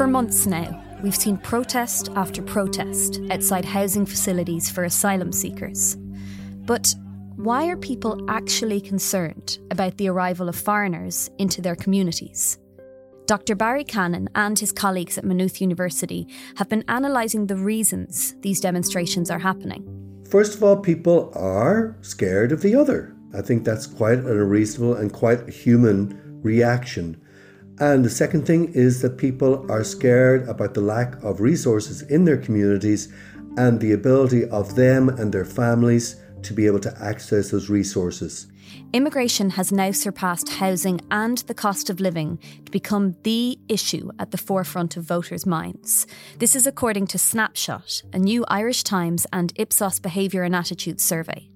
For months now, we've seen protest after protest outside housing facilities for asylum seekers. But why are people actually concerned about the arrival of foreigners into their communities? Dr. Barry Cannon and his colleagues at Maynooth University have been analysing the reasons these demonstrations are happening. First of all, people are scared of the other. I think that's quite a reasonable and quite a human reaction. And the second thing is that people are scared about the lack of resources in their communities and the ability of them and their families to be able to access those resources. Immigration has now surpassed housing and the cost of living to become the issue at the forefront of voters' minds. This is according to Snapshot, a new Irish Times and Ipsos behaviour and Attitudes survey.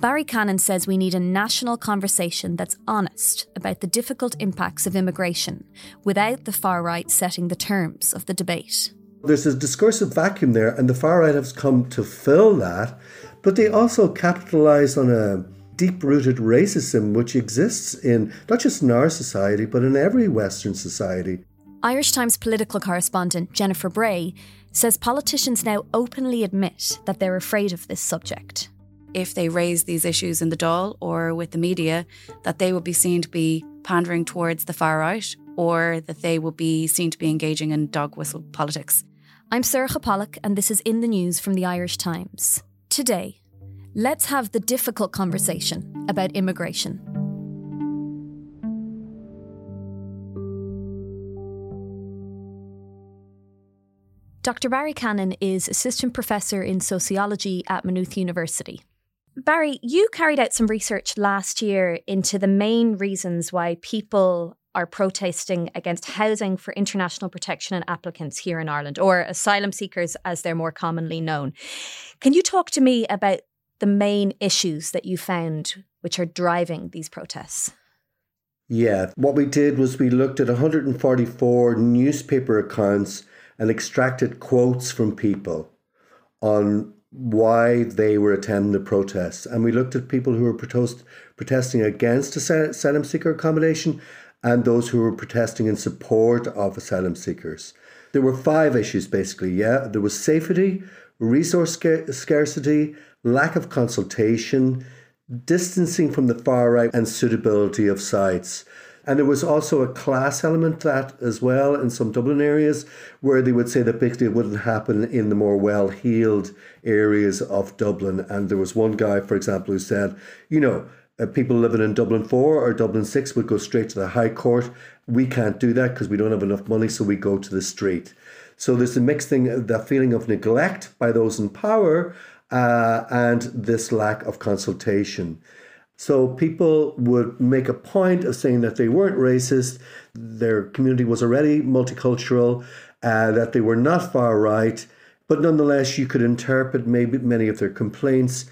Barry Cannon says we need a national conversation that's honest about the difficult impacts of immigration without the far right setting the terms of the debate. There's a discursive vacuum there, and the far right has come to fill that, but they also capitalise on a deep rooted racism which exists in not just in our society, but in every Western society. Irish Times political correspondent Jennifer Bray says politicians now openly admit that they're afraid of this subject if they raise these issues in the Dáil or with the media, that they would be seen to be pandering towards the far right or that they would be seen to be engaging in dog whistle politics. I'm Sorcha Pollak, and this is In the News from the Irish Times. Today, let's have the difficult conversation about immigration. Dr. Barry Cannon is Assistant Professor in Sociology at Maynooth University. Barry, you carried out some research last year into the main reasons why people are protesting against housing for international protection and applicants here in Ireland, or asylum seekers as they're more commonly known. Can you talk to me about the main issues that you found which are driving these protests? Yeah, what we did was we looked at 144 newspaper accounts and extracted quotes from people on why they were attending the protests. And we looked at people who were protest, protesting against asylum seeker accommodation and those who were protesting in support of asylum seekers. There were five issues basically, yeah. There was safety, resource scarcity, lack of consultation, distancing from the far right, and suitability of sites. And there was also a class element to that as well in some Dublin areas, where they would say that basically it wouldn't happen in the more well heeled areas of Dublin. And there was one guy, for example, who said, you know, uh, people living in Dublin 4 or Dublin 6 would go straight to the High Court. We can't do that because we don't have enough money, so we go to the street. So there's a mixed thing, that feeling of neglect by those in power uh, and this lack of consultation. So people would make a point of saying that they weren't racist, their community was already multicultural, uh, that they were not far right, but nonetheless, you could interpret maybe many of their complaints,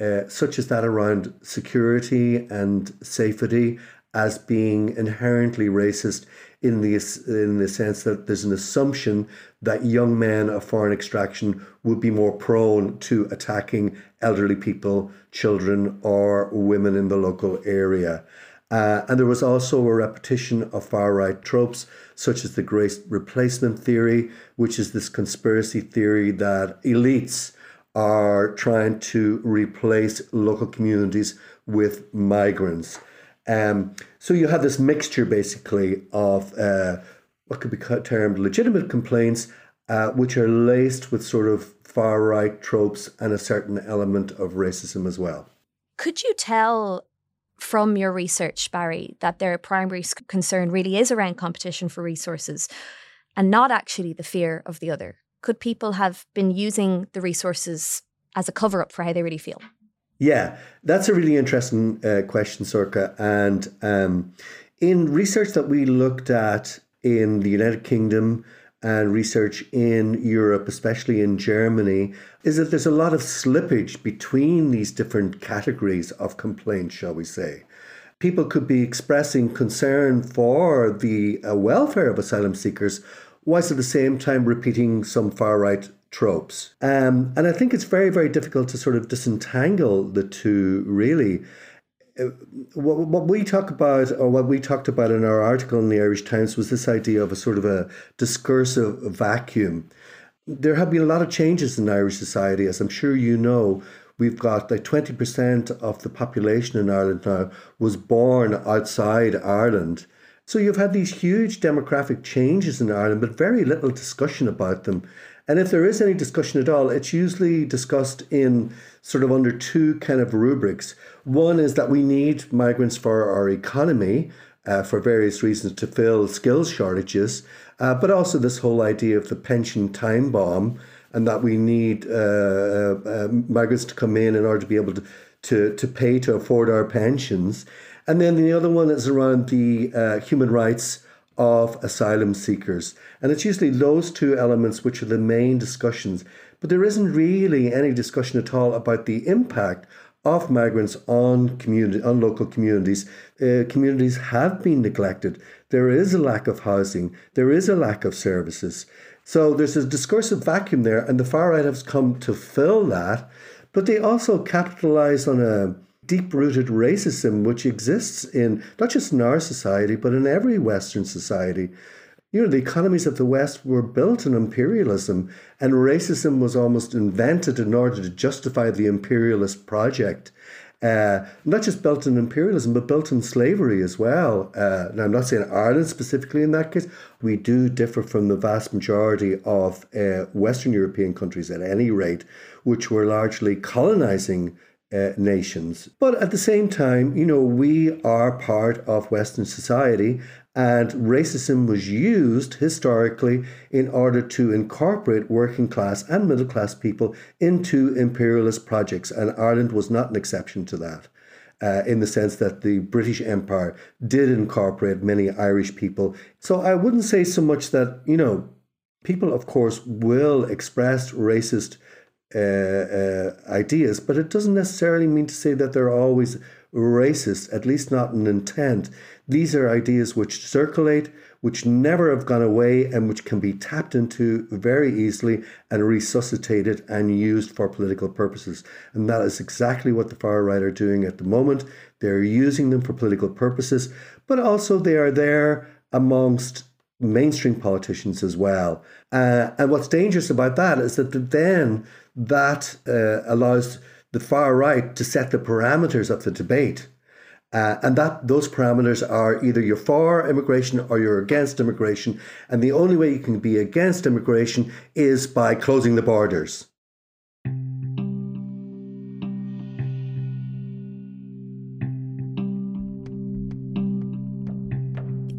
uh, such as that around security and safety, as being inherently racist in the in the sense that there's an assumption that young men of foreign extraction would be more prone to attacking elderly people, children, or women in the local area. Uh, and there was also a repetition of far right tropes, such as the great replacement theory, which is this conspiracy theory that elites are trying to replace local communities with migrants. Um, so you have this mixture basically of uh, what could be termed legitimate complaints, uh, which are laced with sort of far right tropes and a certain element of racism as well. Could you tell from your research, Barry, that their primary concern really is around competition for resources and not actually the fear of the other? Could people have been using the resources as a cover up for how they really feel? Yeah, that's a really interesting uh, question, Sorcha. And um, in research that we looked at in the United Kingdom and research in Europe, especially in Germany, is that there's a lot of slippage between these different categories of complaints, shall we say. People could be expressing concern for the uh, welfare of asylum seekers, whilst at the same time repeating some far right tropes. Um, and I think it's very, very difficult to sort of disentangle the two, really. what, what we talk about, or what we talked about in our article in the Irish Times, was this idea of a sort of a discursive vacuum. There have been a lot of changes in Irish society, as I'm sure you know. We've got like 20% of the population in Ireland now was born outside Ireland. So you've had these huge demographic changes in Ireland, but very little discussion about them. And if there is any discussion at all, it's usually discussed in sort of under two kind of rubrics. One is that we need migrants for our economy uh, for various reasons to fill skills shortages, uh, but also this whole idea of the pension time bomb and that we need uh, uh, uh migrants to come in in order to be able to, to, to pay to afford our pensions. And then the other one is around the uh, human rights of asylum seekers. And it's usually those two elements which are the main discussions. But there isn't really any discussion at all about the impact of migrants on community on local communities. Uh, communities have been neglected. There is a lack of housing. There is a lack of services. So there's a discursive vacuum there, and the far right has come to fill that. But they also capitalize on a deep rooted racism which exists in not just in our society, but in every Western society. You know, the economies of the West were built on imperialism, and racism was almost invented in order to justify the imperialist project. Uh, not just built in imperialism, but built in slavery as well. Uh, now, I'm not saying Ireland specifically in that case. We do differ from the vast majority of uh, Western European countries at any rate, which were largely colonizing uh, nations. But at the same time, you know, we are part of Western society, and racism was used historically in order to incorporate working class and middle class people into imperialist projects, and Ireland was not an exception to that. Uh, in the sense that the British Empire did incorporate many Irish people. So I wouldn't say so much that, you know, people, of course, will express racist uh, uh, ideas, but it doesn't necessarily mean to say that they're always racist, at least not in intent. These are ideas which circulate, which never have gone away, and which can be tapped into very easily and resuscitated and used for political purposes. And that is exactly what the far right are doing at the moment. They're using them for political purposes, but also they are there amongst mainstream politicians as well. Uh, and what's dangerous about that is that then that uh, allows the far right to set the parameters of the debate. Uh, and that those parameters are either you're for immigration or you're against immigration. And the only way you can be against immigration is by closing the borders.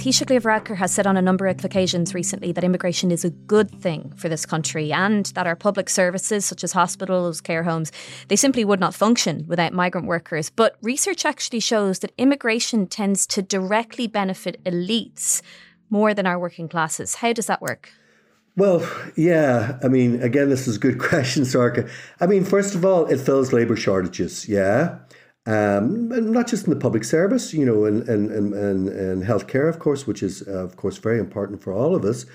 Taoiseach Leo Varadkar has said on a number of occasions recently that immigration is a good thing for this country and that our public services, such as hospitals, care homes, they simply would not function without migrant workers. But research actually shows that immigration tends to directly benefit elites more than our working classes. How does that work? Well, yeah. I mean, again, this is a good question, Sorcha. I mean, first of all, it fills labour shortages, yeah. Um, not just in the public service, you know, and and and and, healthcare, of course, which is uh, of course very important for all of us,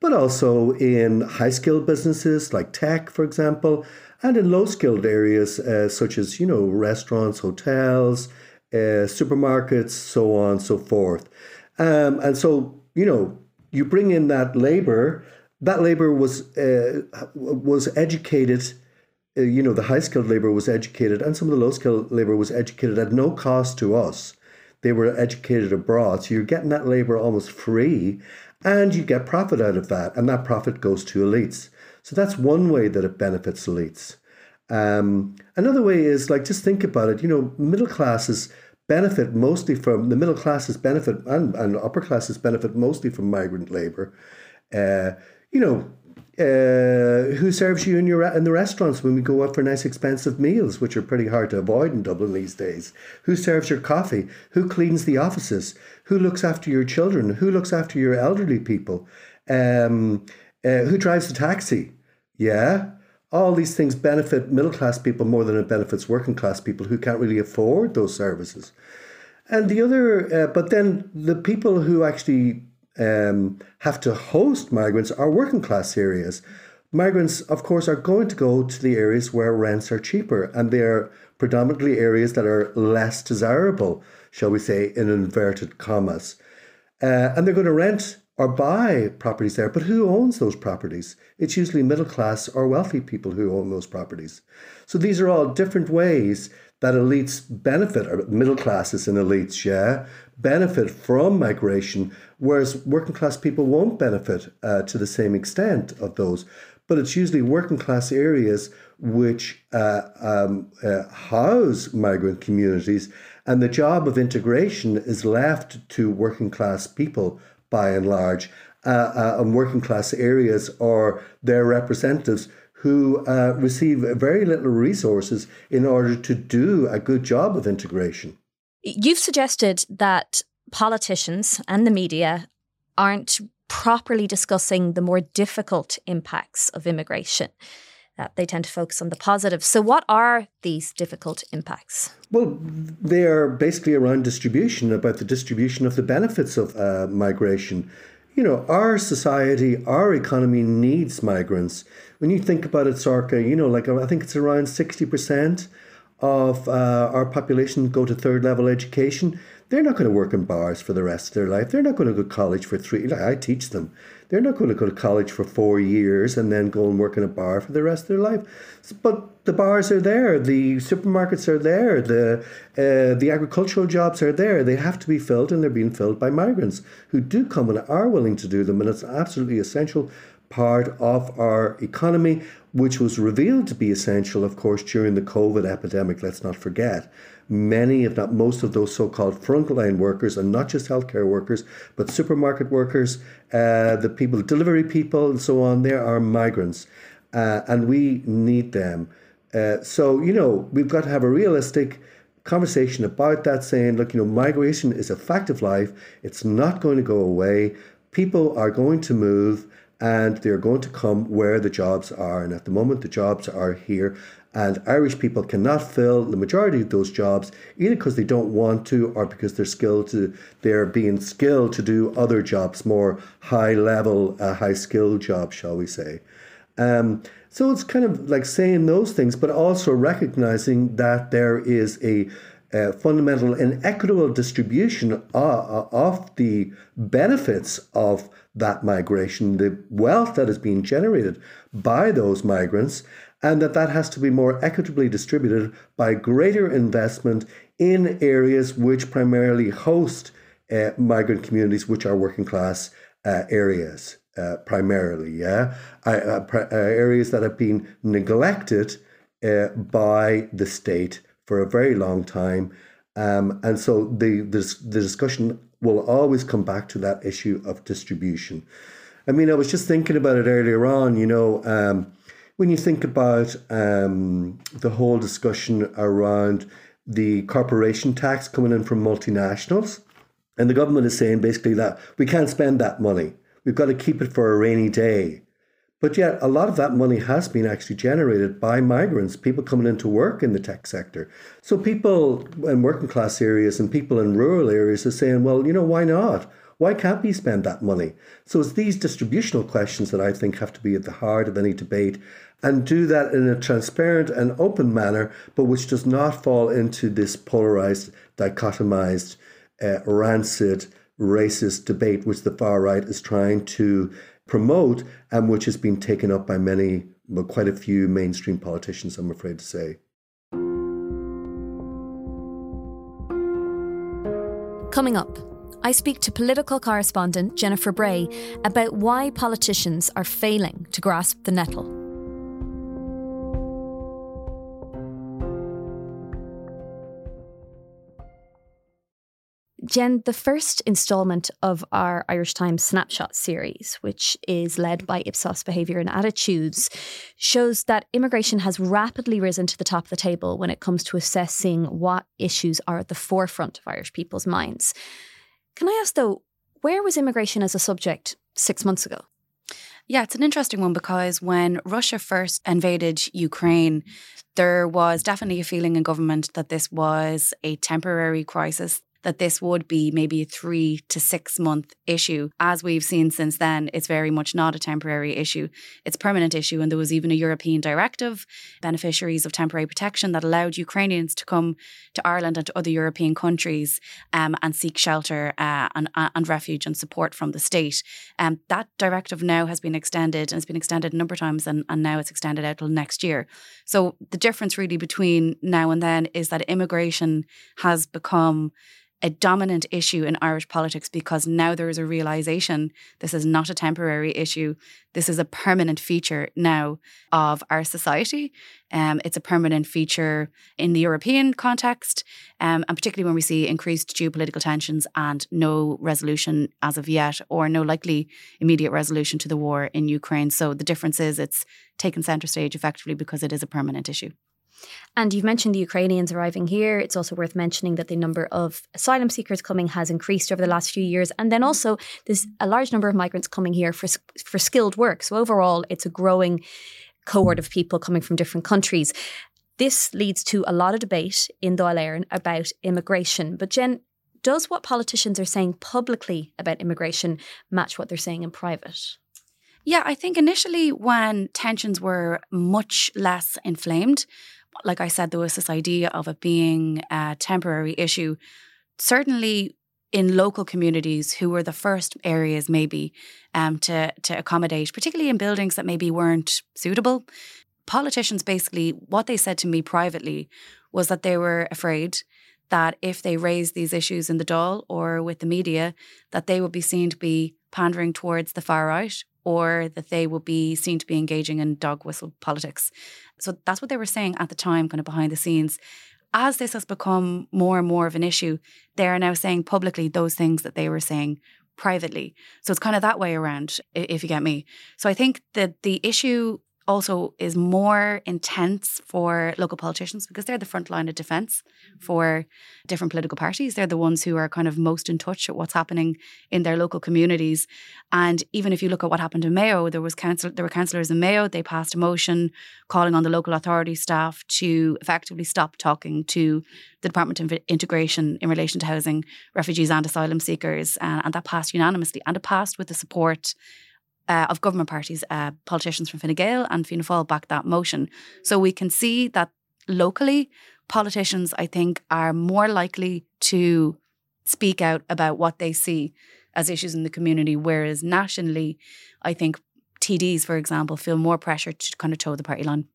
but also in high skilled businesses like tech, for example, and in low skilled areas uh, such as you know restaurants, hotels, uh, supermarkets, so on and so forth. Um, and so you know, you bring in that labor. That labor was uh, was educated you know, the high skilled labor was educated and some of the low skilled labor was educated at no cost to us. They were educated abroad. So you're getting that labor almost free and you get profit out of that. And that profit goes to elites. So that's one way that it benefits elites. Um, another way is like, just think about it. You know, middle classes benefit mostly from the middle classes benefit and, and upper classes benefit mostly from migrant labor. Uh, you know, uh, who serves you in your in the restaurants when we go out for nice expensive meals, which are pretty hard to avoid in Dublin these days? Who serves your coffee? Who cleans the offices? Who looks after your children? Who looks after your elderly people? Um, uh, who drives the taxi? Yeah, all these things benefit middle class people more than it benefits working class people who can't really afford those services. And the other, uh, but then the people who actually um, have to host migrants are working class areas. Migrants, of course, are going to go to the areas where rents are cheaper and they're predominantly areas that are less desirable, shall we say, in inverted commas. Uh, and they're going to rent or buy properties there. But who owns those properties? It's usually middle class or wealthy people who own those properties. So these are all different ways that elites benefit, or middle classes and elites, yeah, benefit from migration, whereas working class people won't benefit uh, to the same extent of those. But it's usually working class areas which uh, um, uh, house migrant communities, and the job of integration is left to working class people by and large, uh, uh, and working class areas or their representatives who uh, receive very little resources in order to do a good job of integration. You've suggested that politicians and the media aren't properly discussing the more difficult impacts of immigration. That they tend to focus on the positive. So, what are these difficult impacts? Well, they are basically around distribution, about the distribution of the benefits of uh, migration. You know, our society, our economy needs migrants. When you think about it, Sorcha, you know, like I think it's around 60% of uh, our population go to third level education. They're not going to work in bars for the rest of their life. They're not going to go to college for three. I teach them, they're not going to go to college for four years and then go and work in a bar for the rest of their life. But the bars are there, the supermarkets are there, the uh, the agricultural jobs are there. They have to be filled, and they're being filled by migrants who do come and are willing to do them. And it's absolutely essential part of our economy, which was revealed to be essential, of course, during the COVID epidemic. Let's not forget many, if not most, of those so called frontline workers, and not just healthcare workers, but supermarket workers, uh, the people, delivery people, and so on, there are migrants. Uh, and we need them. Uh, so, you know, we've got to have a realistic conversation about that, saying, look, you know, migration is a fact of life, it's not going to go away. People are going to move and they're going to come where the jobs are. And at the moment, the jobs are here. And Irish people cannot fill the majority of those jobs either because they don't want to or because they're skilled to they're being skilled to do other jobs, more high level, uh, high skill jobs, shall we say. Um, so it's kind of like saying those things, but also recognizing that there is a, fundamental inequitable distribution of, of the benefits of that migration, the wealth that is being generated by those migrants, and that that has to be more equitably distributed by greater investment in areas which primarily host uh, migrant communities, which are working class uh, areas uh, primarily, yeah, uh, uh, areas that have been neglected uh, by the state for a very long time. Um, and so the, the, the discussion will always come back to that issue of distribution. I mean, I was just thinking about it earlier on, you know, um, when you think about um, the whole discussion around the corporation tax coming in from multinationals, and the government is saying basically that we can't spend that money. We've got to keep it for a rainy day. But yet, a lot of that money has been actually generated by migrants, people coming into work in the tech sector. So, people in working class areas and people in rural areas are saying, well, you know, why not? Why can't we spend that money? So it's these distributional questions that I think have to be at the heart of any debate and do that in a transparent and open manner, but which does not fall into this polarized, dichotomized, uh, rancid, racist debate which the far right is trying to promote and which has been taken up by many, well, quite a few mainstream politicians, I'm afraid to say. Coming up, I speak to political correspondent Jennifer Bray about why politicians are failing to grasp the nettle. Jen, the first instalment of our Irish Times Snapshot series, which is led by Ipsos Behaviour and Attitudes, shows that immigration has rapidly risen to the top of the table when it comes to assessing what issues are at the forefront of Irish people's minds. Can I ask, though, where was immigration as a subject six months ago? Yeah, it's an interesting one because when Russia first invaded Ukraine, there was definitely a feeling in government that this was a temporary crisis that this would be maybe a three to six month issue. As we've seen since then, it's very much not a temporary issue. It's a permanent issue. And there was even a European directive, beneficiaries of temporary protection, that allowed Ukrainians to come to Ireland and to other European countries um, and seek shelter uh, and, uh, and refuge and support from the state. Um, that directive now has been extended and it's been extended a number of times and, and now it's extended out till next year. So the difference really between now and then is that immigration has become a dominant issue in Irish politics because now there is a realization this is not a temporary issue. This is a permanent feature now of our society. Um, it's a permanent feature in the European context, um, and particularly when we see increased geopolitical tensions and no resolution as of yet, or no likely immediate resolution to the war in Ukraine. So the difference is it's taken centre stage effectively because it is a permanent issue. And you've mentioned the Ukrainians arriving here. It's also worth mentioning that the number of asylum seekers coming has increased over the last few years. And then also there's a large number of migrants coming here for, for skilled work. So overall, it's a growing cohort of people coming from different countries. This leads to a lot of debate in Dáil Éireann about immigration. But Jen, does what politicians are saying publicly about immigration match what they're saying in private? Yeah, I think initially when tensions were much less inflamed, like I said, there was this idea of it being a temporary issue. Certainly, in local communities who were the first areas maybe um, to to accommodate, particularly in buildings that maybe weren't suitable. Politicians basically what they said to me privately was that they were afraid that if they raised these issues in the Dáil or with the media, that they would be seen to be pandering towards the far right or that they would be seen to be engaging in dog whistle politics. So that's what they were saying at the time, kind of behind the scenes. As this has become more and more of an issue, they are now saying publicly those things that they were saying privately. So it's kind of that way around, if you get me. So I think that the issue also is more intense for local politicians because they're the front line of defense mm-hmm. for different political parties. They're the ones who are kind of most in touch with what's happening in their local communities. And even if you look at what happened in Mayo, there was council there were councillors in Mayo, they passed a motion calling on the local authority staff to effectively stop talking to the Department of Integration in relation to housing refugees and asylum seekers. And, and that passed unanimously. And it passed with the support uh, of government parties, uh, politicians from Fine Gael and Fianna Fáil backed that motion. So we can see that locally, politicians, I think, are more likely to speak out about what they see as issues in the community, whereas nationally, I think TDs, for example, feel more pressure to kind of toe the party line.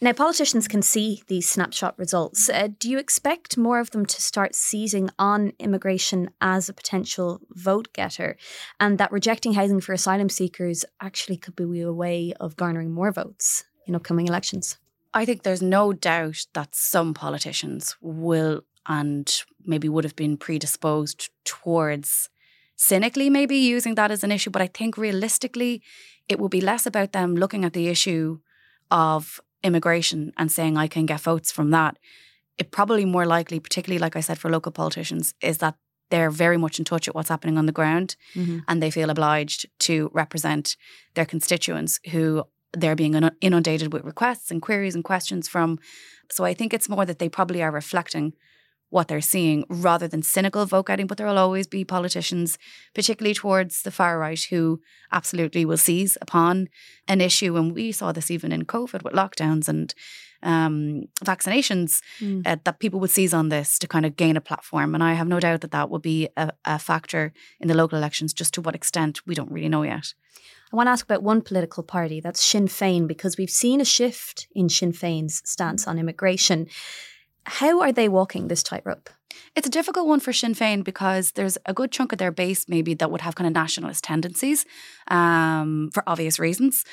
Now, politicians can see these snapshot results. Uh, do you expect more of them to start seizing on immigration as a potential vote getter, and that rejecting housing for asylum seekers actually could be a way of garnering more votes in upcoming elections? I think there's no doubt that some politicians will and maybe would have been predisposed towards cynically maybe using that as an issue. But I think realistically, it will be less about them looking at the issue of immigration and saying I can get votes from that, it probably more likely, particularly like I said for local politicians, is that they're very much in touch with what's happening on the ground mm-hmm. and they feel obliged to represent their constituents who they're being inundated with requests and queries and questions from. So I think it's more that they probably are reflecting what they're seeing rather than cynical vote getting. But there will always be politicians, particularly towards the far right, who absolutely will seize upon an issue. And we saw this even in COVID with lockdowns and um, vaccinations, mm. uh, that people would seize on this to kind of gain a platform. And I have no doubt that that will be a, a factor in the local elections, just to what extent we don't really know yet. I want to ask about one political party, that's Sinn Féin, because we've seen a shift in Sinn Féin's stance on immigration. How are they walking this tightrope? It's a difficult one for Sinn Féin because there's a good chunk of their base maybe that would have kind of nationalist tendencies um, for obvious reasons.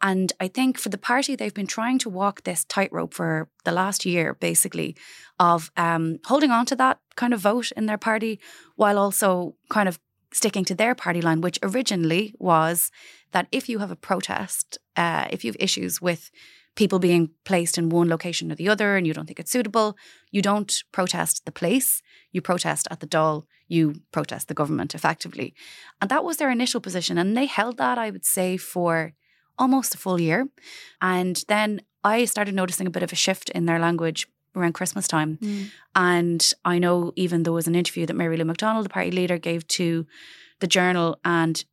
And I think for the party, they've been trying to walk this tightrope for the last year, basically, of um, holding on to that kind of vote in their party while also kind of sticking to their party line, which originally was that if you have a protest, uh, if you have issues with people being placed in one location or the other and you don't think it's suitable, you don't protest the place, you protest at the Dáil, you protest the government effectively. And that was their initial position. And they held that, I would say, for almost a full year. And then I started noticing a bit of a shift in their language around Christmas time. Mm. And I know even there was an interview that Mary Lou McDonald, the party leader, gave to the journal and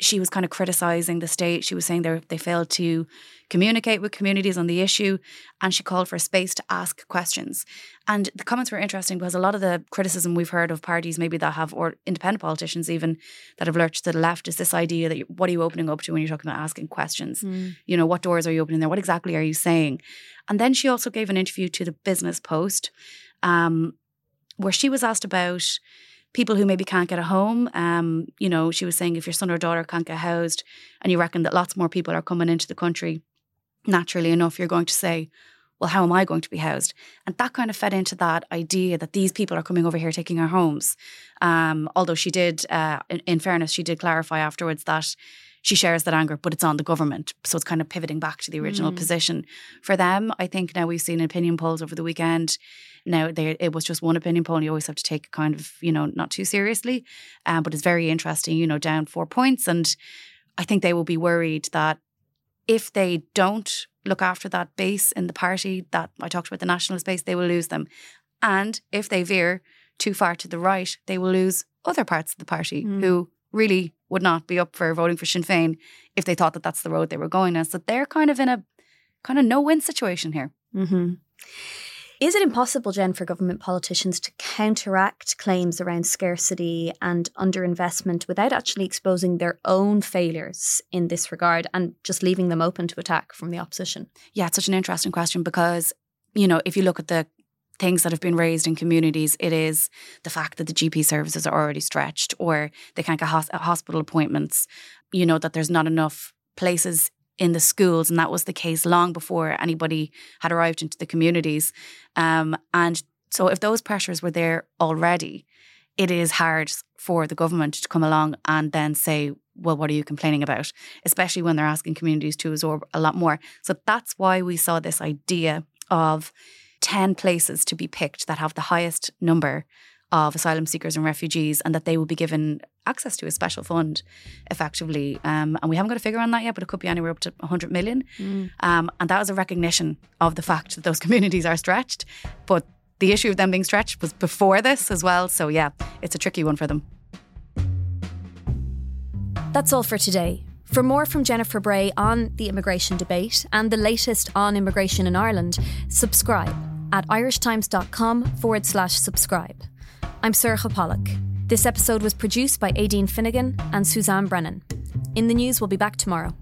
she was kind of criticizing the state. She was saying they they failed to communicate with communities on the issue, and she called for a space to ask questions. And the comments were interesting because a lot of the criticism we've heard of parties, maybe that have or independent politicians even that have lurched to the left, is this idea that what are you opening up to when you're talking about asking questions? Mm. You know, what doors are you opening there? What exactly are you saying? And then she also gave an interview to the Business Post, um, where she was asked about people who maybe can't get a home. Um, you know, she was saying if your son or daughter can't get housed and you reckon that lots more people are coming into the country, naturally enough, you're going to say, well, how am I going to be housed? And that kind of fed into that idea that these people are coming over here taking our homes. Um, although she did, uh, in, in fairness, she did clarify afterwards that she shares that anger, but it's on the government. So it's kind of pivoting back to the original mm. position. For them, I think now we've seen opinion polls over the weekend. Now, they, it was just one opinion poll, and you always have to take kind of, you know, not too seriously. Um, but it's very interesting, you know, down four points. And I think they will be worried that if they don't look after that base in the party that I talked about, the nationalist base, they will lose them. And if they veer too far to the right, they will lose other parts of the party mm. who really would not be up for voting for Sinn Féin if they thought that that's the road they were going on. So they're kind of in a kind of no win situation here. Mm-hmm. Is it impossible, Jen, for government politicians to counteract claims around scarcity and underinvestment without actually exposing their own failures in this regard and just leaving them open to attack from the opposition? Yeah, it's such an interesting question because, you know, if you look at the things that have been raised in communities, it is the fact that the GP services are already stretched or they can't get hospital appointments, you know, that there's not enough places in the schools. And that was the case long before anybody had arrived into the communities. Um, and so if those pressures were there already, it is hard for the government to come along and then say, well, what are you complaining about? Especially when they're asking communities to absorb a lot more. So that's why we saw this idea of 10 places to be picked that have the highest number of asylum seekers and refugees and that they will be given access to a special fund effectively. Um, and we haven't got a figure on that yet, but it could be anywhere up to 100 million. Mm. Um, and that was a recognition of the fact that those communities are stretched. But the issue of them being stretched was before this as well. So, yeah, it's a tricky one for them. That's all for today. For more from Jennifer Bray on the immigration debate and the latest on immigration in Ireland, subscribe at irishtimes.com forward slash subscribe. I'm Sorcha Pollak. This episode was produced by Aideen Finnegan and Suzanne Brennan. In the news, we'll be back tomorrow.